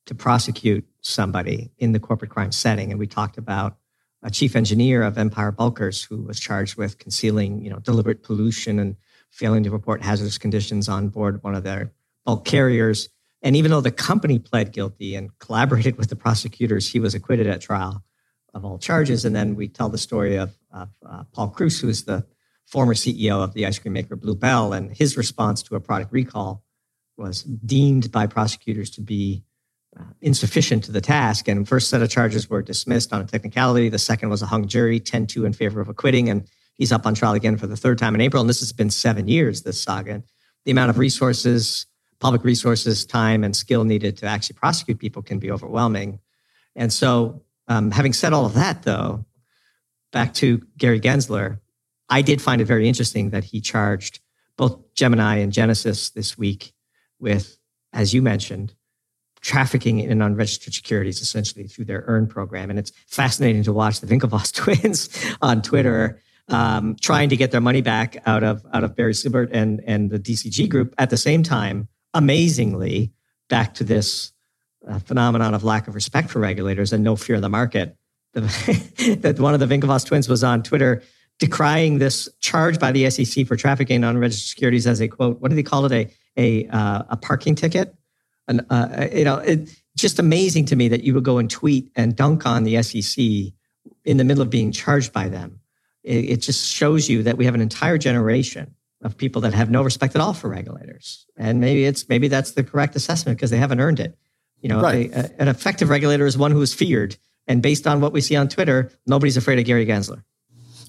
to prosecute somebody in the corporate crime setting. And we talked about a chief engineer of Empire Bulkers who was charged with concealing, you know, deliberate pollution and failing to report hazardous conditions on board one of their bulk carriers. And even though the company pled guilty and collaborated with the prosecutors, he was acquitted at trial of all charges. And then we tell the story of, of uh, Paul Kruse, who is the former CEO of the ice cream maker Blue Bell, and his response to a product recall was deemed by prosecutors to be uh, insufficient to the task. And first set of charges were dismissed on a technicality. The second was a hung jury, 10-2 in favor of acquitting. And He's up on trial again for the third time in April. And this has been seven years, this saga. The amount of resources, public resources, time, and skill needed to actually prosecute people can be overwhelming. And so, um, having said all of that, though, back to Gary Gensler, I did find it very interesting that he charged both Gemini and Genesis this week with, as you mentioned, trafficking in unregistered securities essentially through their earn program. And it's fascinating to watch the Winklevoss twins on Twitter um, trying to get their money back out of out of Barry Silbert and and the DCG group. At the same time, amazingly, back to this uh, phenomenon of lack of respect for regulators and no fear of the market. that one of the Winklevoss twins was on Twitter decrying this charge by the SEC for trafficking in unregistered securities as a quote. What do they call it? A a uh, a parking ticket. And uh, you know, it, just amazing to me that you would go and tweet and dunk on the SEC in the middle of being charged by them it, it just shows you that we have an entire generation of people that have no respect at all for regulators. And maybe it's maybe that's the correct assessment because they haven't earned it. You know, right. an effective regulator is one who is feared. And based on what we see on Twitter, nobody's afraid of Gary Gensler.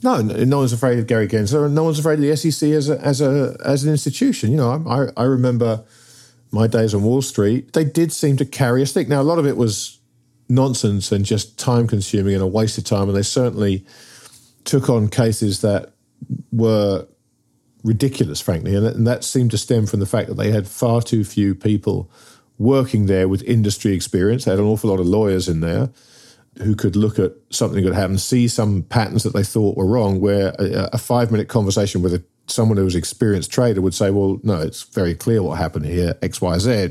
No, no one's afraid of Gary Gensler, and no one's afraid of the SEC as a, as a as an institution. You know, I, I remember my days on Wall Street. They did seem to carry a stick. Now, a lot of it was nonsense and just time consuming and a waste of time, and they certainly took on cases that were ridiculous, frankly, and that, and that seemed to stem from the fact that they had far too few people working there with industry experience. They had an awful lot of lawyers in there who could look at something that happened, see some patterns that they thought were wrong, where a, a five minute conversation with a, someone who was experienced trader would say, well, no, it's very clear what happened here, X, Y, Z.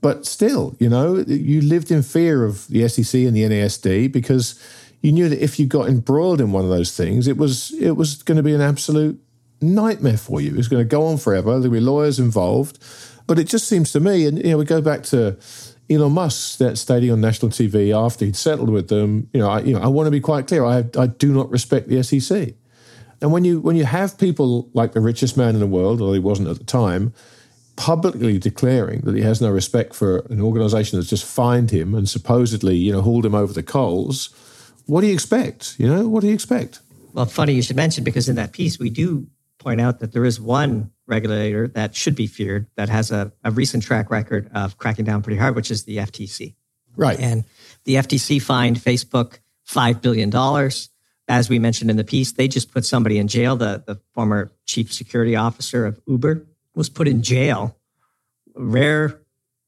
But still, you know, you lived in fear of the SEC and the NASD because you knew that if you got embroiled in one of those things, it was it was going to be an absolute nightmare for you. It's going to go on forever. There'll be lawyers involved. But it just seems to me, and you know, we go back to Elon Musk that stating on national TV after he'd settled with them, you know, I, you know, I want to be quite clear. I, I do not respect the SEC. And when you when you have people like the richest man in the world, although he wasn't at the time, publicly declaring that he has no respect for an organization that's just fined him and supposedly, you know, hauled him over the coals, what do you expect? You know, what do you expect? Well, funny you should mention because in that piece we do point out that there is one regulator that should be feared that has a, a recent track record of cracking down pretty hard, which is the FTC. Right. And the FTC fined Facebook $5 billion. As we mentioned in the piece, they just put somebody in jail. The, the former chief security officer of Uber was put in jail. Rare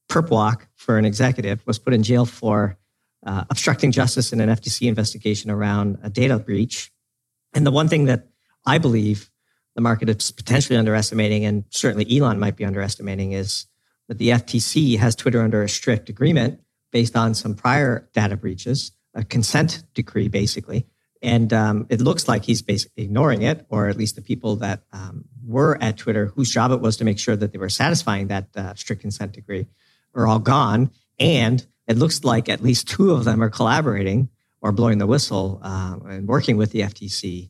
perp walk for an executive was put in jail for uh, obstructing justice in an FTC investigation around a data breach. And the one thing that I believe the market is potentially underestimating, and certainly Elon might be underestimating, is that the FTC has Twitter under a strict agreement based on some prior data breaches, a consent decree, basically. And um, it looks like he's basically ignoring it, or at least the people that um, were at Twitter, whose job it was to make sure that they were satisfying that uh, strict consent decree, are all gone. And it looks like at least two of them are collaborating or blowing the whistle uh, and working with the FTC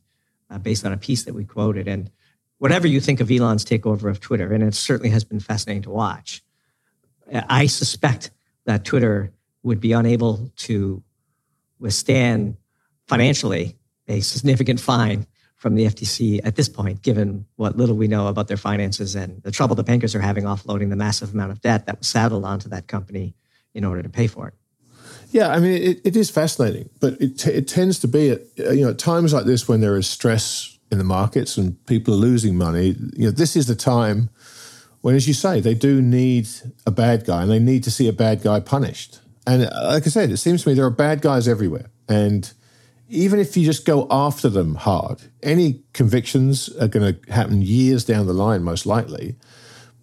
uh, based on a piece that we quoted. And whatever you think of Elon's takeover of Twitter, and it certainly has been fascinating to watch, I suspect that Twitter would be unable to withstand financially a significant fine from the FTC at this point, given what little we know about their finances and the trouble the bankers are having offloading the massive amount of debt that was saddled onto that company in order to pay for it. Yeah, I mean, it, it is fascinating, but it, t- it tends to be at you know at times like this when there is stress in the markets and people are losing money. You know, this is the time when, as you say, they do need a bad guy and they need to see a bad guy punished. And uh, like I said, it seems to me there are bad guys everywhere, and even if you just go after them hard, any convictions are going to happen years down the line, most likely.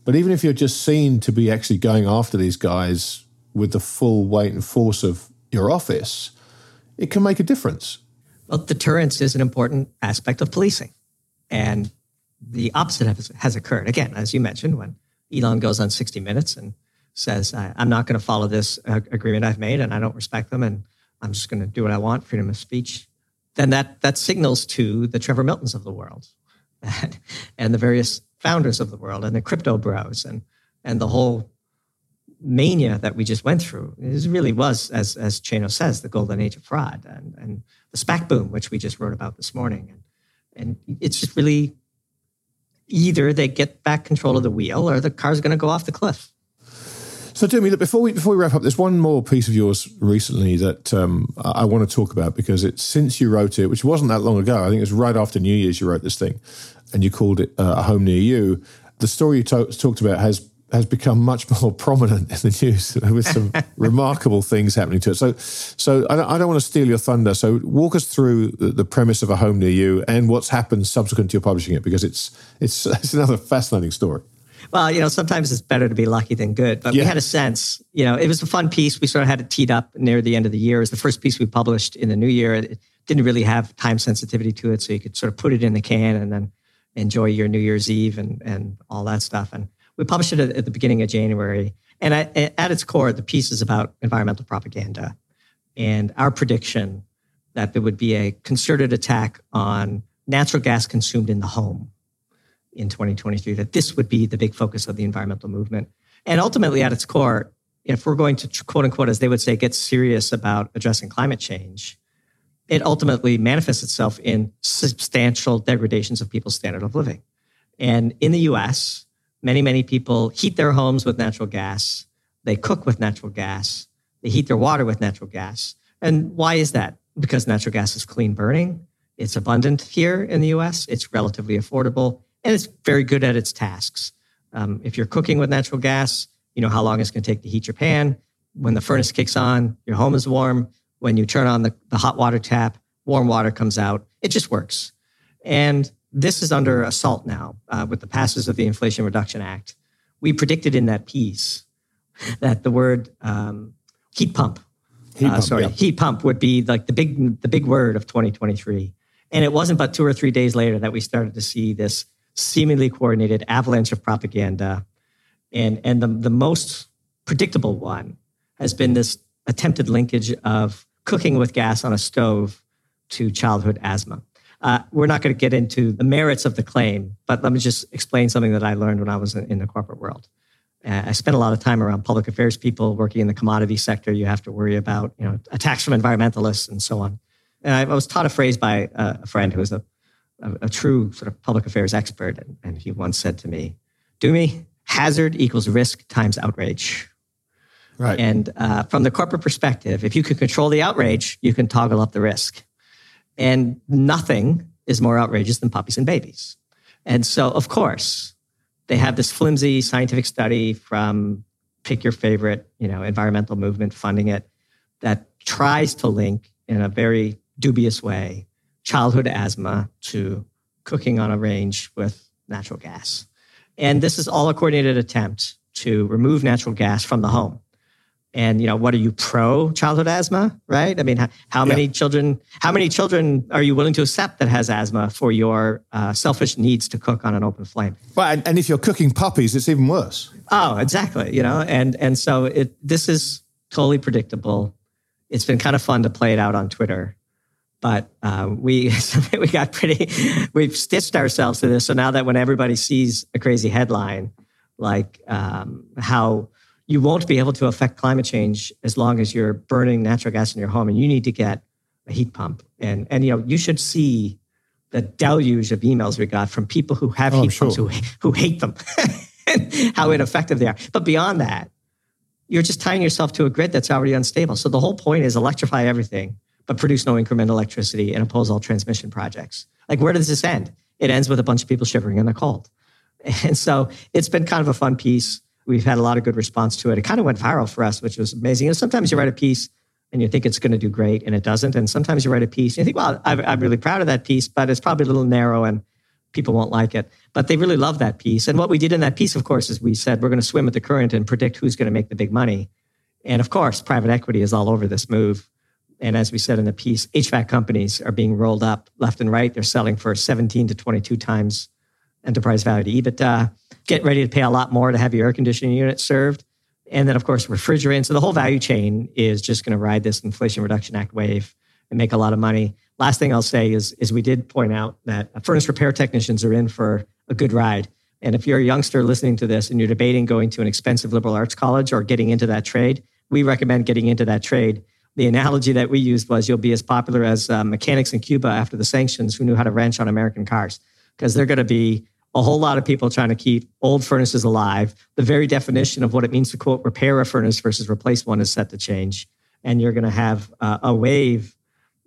But even if you're just seen to be actually going after these guys with the full weight and force of your office, it can make a difference. Well, deterrence is an important aspect of policing. And the opposite has, occurred. Again, as you mentioned, when Elon goes on 60 Minutes and says, I'm not going to follow this uh, agreement I've made and I don't respect them and I'm just going to do what I want, freedom of speech, then that, that signals to the Trevor Miltons of the world and, and the various founders of the world and the crypto bros and, and the whole mania that we just went through. It really was, as, as Chanos says, the golden age of fraud and, and the SPAC boom, which we just wrote about this morning. And, and it's just really either they get back control of the wheel or the car's going to go off the cliff. So, Jimmy, look, before we before we wrap up, there's one more piece of yours recently that um, I, I want to talk about because it's since you wrote it, which wasn't that long ago. I think it was right after New Year's you wrote this thing, and you called it uh, "A Home Near You." The story you to- talked about has has become much more prominent in the news with some remarkable things happening to it. So, so I don't, I don't, want to steal your thunder. So, walk us through the, the, premise of a home near you and what's happened subsequent to your publishing it, because it's it's it's another fascinating story. Well, you know, sometimes it's better to be lucky than good. But we had a sense, you know, it was a fun piece. We sort of had it teed up near the end of the year. It was the first piece we published in the new year. It didn't really have time sensitivity to it, so you could sort of put it in the can and then enjoy your New Year's Eve and and all that stuff. And we published it at the beginning of January. And at its core, the piece is about environmental propaganda and our prediction that there would be a concerted attack on natural gas consumed in the home in 2023 that this would be the big focus of the environmental movement. And ultimately, at its core, if we're going to quote unquote, as they would say, get serious about addressing climate change, it ultimately manifests itself in substantial degradations of people's standard of living. And in the US, many, many people heat their homes with natural gas. They cook with natural gas. They heat their water with natural gas. And why is that? Because natural gas is clean burning. It's abundant here in the US. It's relatively affordable and it's very good at its tasks. Um, if you're cooking with natural gas, you know how long it's going to take to heat your pan. When the furnace kicks on, your home is warm. When you turn on the, the hot water tap, warm water comes out. It just works. And this is under assault now uh, with the passes of the Inflation Reduction Act. We predicted in that piece that the word um, heat pump, heat uh, pump sorry, yeah. heat pump would be like the big the big word of 2023. And it wasn't but two or three days later that we started to see this seemingly coordinated avalanche of propaganda. And, and the, the most predictable one has been this attempted linkage of cooking with gas on a stove to childhood asthma. Uh, we're not going to get into the merits of the claim, but let me just explain something that I learned when I was in the corporate world. Uh, I spent a lot of time around public affairs people working in the commodity sector. You have to worry about you know attacks from environmentalists and so on. And I was taught a phrase by a friend who was a a, a true sort of public affairs expert, and, and he once said to me, "Do me hazard equals risk times outrage." Right. And uh, from the corporate perspective, if you can control the outrage, you can toggle up the risk. And nothing is more outrageous than puppies and babies. And so, of course, they have this flimsy scientific study from pick your favorite, you know, environmental movement funding it that tries to link in a very dubious way childhood asthma to cooking on a range with natural gas. And this is all a coordinated attempt to remove natural gas from the home. And you know, what are you pro childhood asthma, right? I mean, how, how many yeah. children? How many children are you willing to accept that has asthma for your uh, selfish needs to cook on an open flame? Well, and, and if you're cooking puppies, it's even worse. Oh, exactly. You know, and and so it this is totally predictable. It's been kind of fun to play it out on Twitter but uh, we we got pretty we've stitched ourselves to this. So now that when everybody sees a crazy headline like um, how you won't be able to affect climate change as long as you're burning natural gas in your home, and you need to get a heat pump, and and you know you should see the deluge of emails we got from people who have oh, heat sure. pumps who who hate them and how ineffective they are. But beyond that, you're just tying yourself to a grid that's already unstable. So the whole point is electrify everything but produce no incremental electricity and oppose all transmission projects. Like, where does this end? It ends with a bunch of people shivering in the cold. And so it's been kind of a fun piece. We've had a lot of good response to it. It kind of went viral for us, which was amazing. And sometimes you write a piece and you think it's going to do great and it doesn't. And sometimes you write a piece and you think, well, I'm really proud of that piece, but it's probably a little narrow and people won't like it. But they really love that piece. And what we did in that piece, of course, is we said we're going to swim with the current and predict who's going to make the big money. And of course, private equity is all over this move. And as we said in the piece, HVAC companies are being rolled up left and right. They're selling for 17 to 22 times enterprise value to EBITDA. Get ready to pay a lot more to have your air conditioning unit served. And then, of course, refrigerants. So the whole value chain is just going to ride this Inflation Reduction Act wave and make a lot of money. Last thing I'll say is, is we did point out that furnace repair technicians are in for a good ride. And if you're a youngster listening to this and you're debating going to an expensive liberal arts college or getting into that trade, we recommend getting into that trade the analogy that we used was you'll be as popular as uh, mechanics in Cuba after the sanctions who knew how to wrench on American cars, because they're going to be a whole lot of people trying to keep old furnaces alive. The very definition of what it means to quote repair a furnace versus replace one is set to change, and you're going to have uh, a wave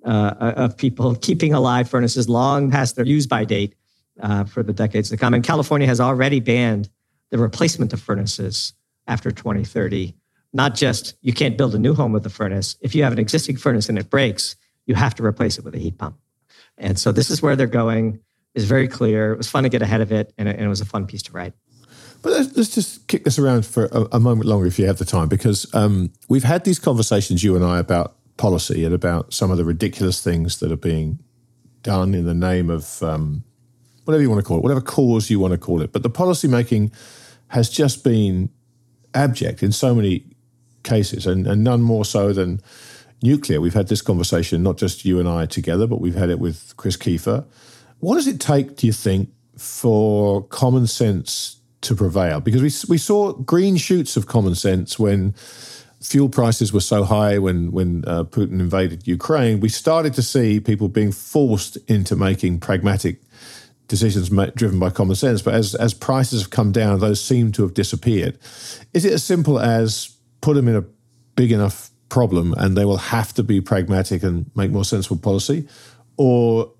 uh, of people keeping alive furnaces long past their use by date uh, for the decades to come. And California has already banned the replacement of furnaces after 2030 not just you can't build a new home with a furnace. If you have an existing furnace and it breaks, you have to replace it with a heat pump. And so this is where they're going. Is very clear. It was fun to get ahead of it, and it, and it was a fun piece to write. But let's, let's just kick this around for a, a, moment longer if you have the time, because um, we've had these conversations, you and I, about policy and about some of the ridiculous things that are being done in the name of um, whatever you want to call it, whatever cause you want to call it. But the policy making has just been abject in so many cases, and, and none more so than nuclear. We've had this conversation, not just you and I together, but we've had it with Chris Keefer. What does it take, do you think, for common sense to prevail? Because we, we saw green shoots of common sense when fuel prices were so high when when uh, Putin invaded Ukraine, we started to see people being forced into making pragmatic decisions driven by common sense. But as as prices have come down, those seem to have disappeared. Is it as simple as put them in a big enough problem and they will have to be pragmatic and make more sensible policy, or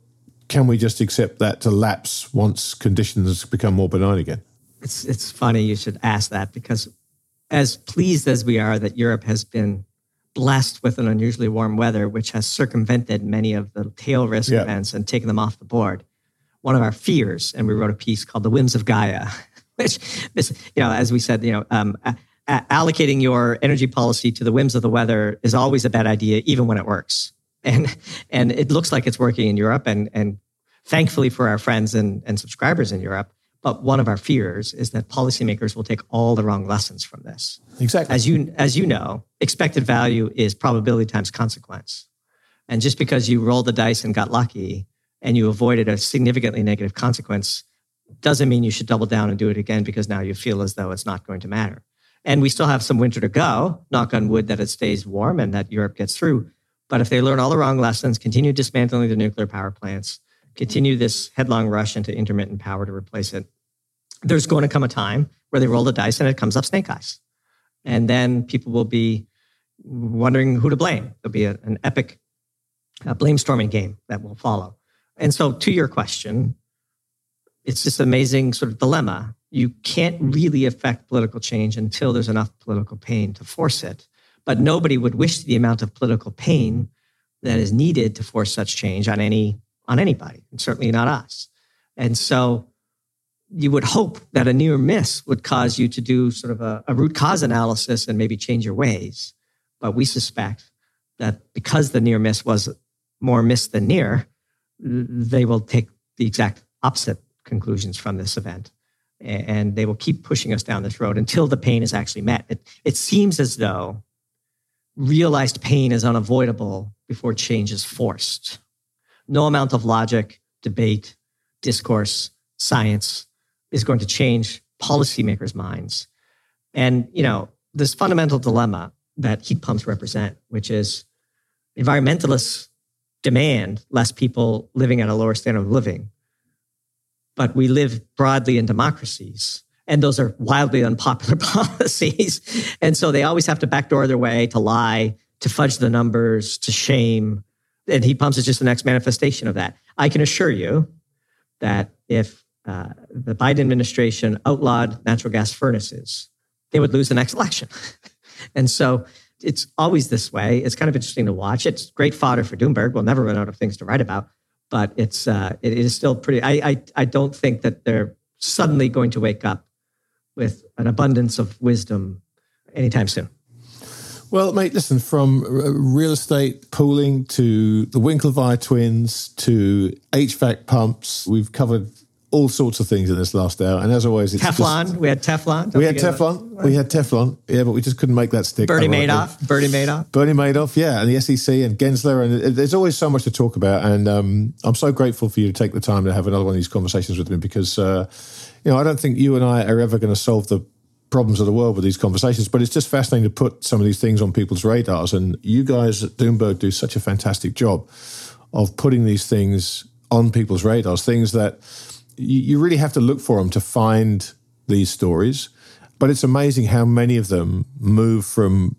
can we just accept that to lapse once conditions become more benign again? It's it's funny you should ask that because as pleased as we are that Europe has been blessed with an unusually warm weather, which has circumvented many of the tail risk yeah. events and taken them off the board. One of our fears, and we wrote a piece called "The Whims of Gaia," which, you know, as we said, you know, um, allocating your energy policy to the whims of the weather is always a bad idea, even when it works. And and it looks like it's working in Europe, and and thankfully for our friends and, and subscribers in Europe, but one of our fears is that policymakers will take all the wrong lessons from this. Exactly. As you as you know, expected value is probability times consequence. And just because you rolled the dice and got lucky and you avoided a significantly negative consequence doesn't mean you should double down and do it again because now you feel as though it's not going to matter. And we still have some winter to go, knock on wood that it stays warm and that Europe gets through. But if they learn all the wrong lessons, continue dismantling the nuclear power plants, continue this headlong rush into intermittent power to replace it, there's going to come a time where they roll the dice and it comes up snake eyes. And then people will be wondering who to blame. There'll be a, an epic uh, blame storming game that will follow. And so, to your question, it's this amazing sort of dilemma. You can't really affect political change until there's enough political pain to force it. But nobody would wish the amount of political pain that is needed to force such change on any on anybody, and certainly not us. And so you would hope that a near miss would cause you to do sort of a, a, root cause analysis and maybe change your ways. But we suspect that because the near miss was more miss than near, they will take the exact opposite conclusions from this event. And they will keep pushing us down this road until the pain is actually met. It, it seems as though realized pain is unavoidable before change is forced. No amount of logic, debate, discourse, science is going to change policymakers' minds. And, you know, this fundamental dilemma that heat pumps represent, which is environmentalists demand less people living at a lower standard of living. But we live broadly in democracies, and those are wildly unpopular policies. And so they always have to backdoor their way to lie, to fudge the numbers, to shame. And heat pumps is just the next manifestation of that. I can assure you that if uh, the Biden administration outlawed natural gas furnaces, they would lose the next election. and so it's always this way. It's kind of interesting to watch. It's great fodder for Doomberg. We'll never run out of things to write about, but it's uh, it is still pretty. I, I I don't think that they're suddenly going to wake up with an abundance of wisdom anytime soon. Well, mate, listen, from real estate pooling to the Winklevi twins to HVAC pumps, we've covered all sorts of things in this last hour. And as always, it's Teflon. Just, we had Teflon. we had Teflon. That. We had Teflon. Yeah, but we just couldn't make that stick. Bernie Madoff. Bernie Madoff. Bernie Madoff. Yeah, and the SEC and Gensler, and there's always so much to talk about. And um, I'm so grateful for you to take the time to have another one of these conversations with me because uh, you know I don't think you and I are ever going to solve the problems of the world with these conversations, but it's just fascinating to put some of these things on people's radars. And you guys at Doomberg do such a fantastic job of putting these things on people's radars, things that you, you really have to look for them to find these stories. But it's amazing how many of them move from,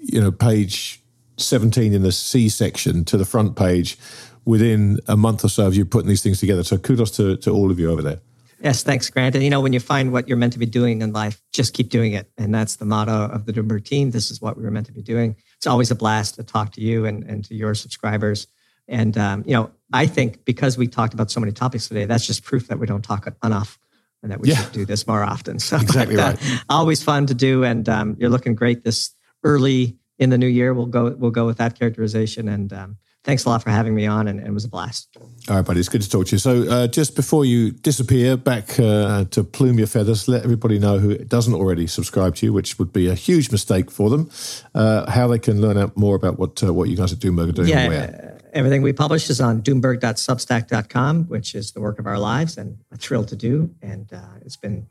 you know, page 17 in the C section to the front page within a month or so of you putting these things together. So kudos to, to all of you over there. Yes, thanks, Grant. And you know, when you find what you're meant to be doing in life, just keep doing it. And that's the motto of the Doomberg team. This is what we were meant to be doing. It's always a blast to talk to you and, and to your subscribers. And um, you know, I think because we talked about so many topics today, that's just proof that we don't talk enough and that we yeah. should do this more often. So exactly but, uh, right. always fun to do, and um, you're looking great this early in the new year. We'll go we'll go with that characterization. And um, thanks a lot for having me on, and, and, it was a blast. All right, buddy, it's good to talk to you. So uh, just before you disappear back uh, to plume your feathers, let everybody know who doesn't already subscribe to you, which would be a huge mistake for them, uh, how they can learn out more about what uh, what you guys at Doomberg are doing. Yeah everything we publish is on doomberg.substack.com, which is the work of our lives and a thrill to do. And uh, it's been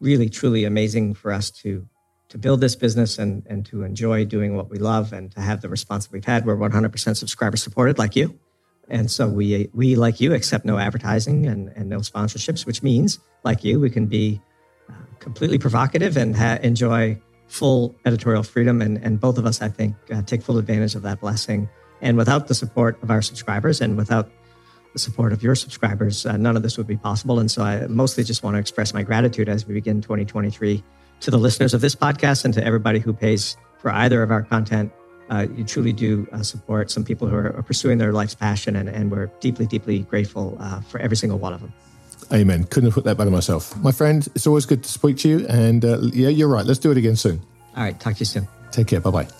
really, truly amazing for us to to build this business and, and to enjoy doing what we love and to have the response that we've had. We're 100% subscriber supported, like you. And so we, we like you, accept no advertising and, and no sponsorships, which means, like you, we can be uh, completely provocative and ha- enjoy full editorial freedom. And, and both of us, I think, uh, take full advantage of that blessing. And without the support of our subscribers and without the support of your subscribers, uh, none of this would be possible. And so I mostly just want to express my gratitude as we begin 2023 to the listeners of this podcast and to everybody who pays for either of our content. Uh, you truly do uh, support some people who are, are, pursuing their life's passion, and, and we're deeply, deeply grateful uh, for every single one of them. Amen. Couldn't have put that better myself. My friend, it's always good to speak to you. And uh, yeah, you're right. Let's do it again soon. All right. Talk to you soon. Take care. Bye bye.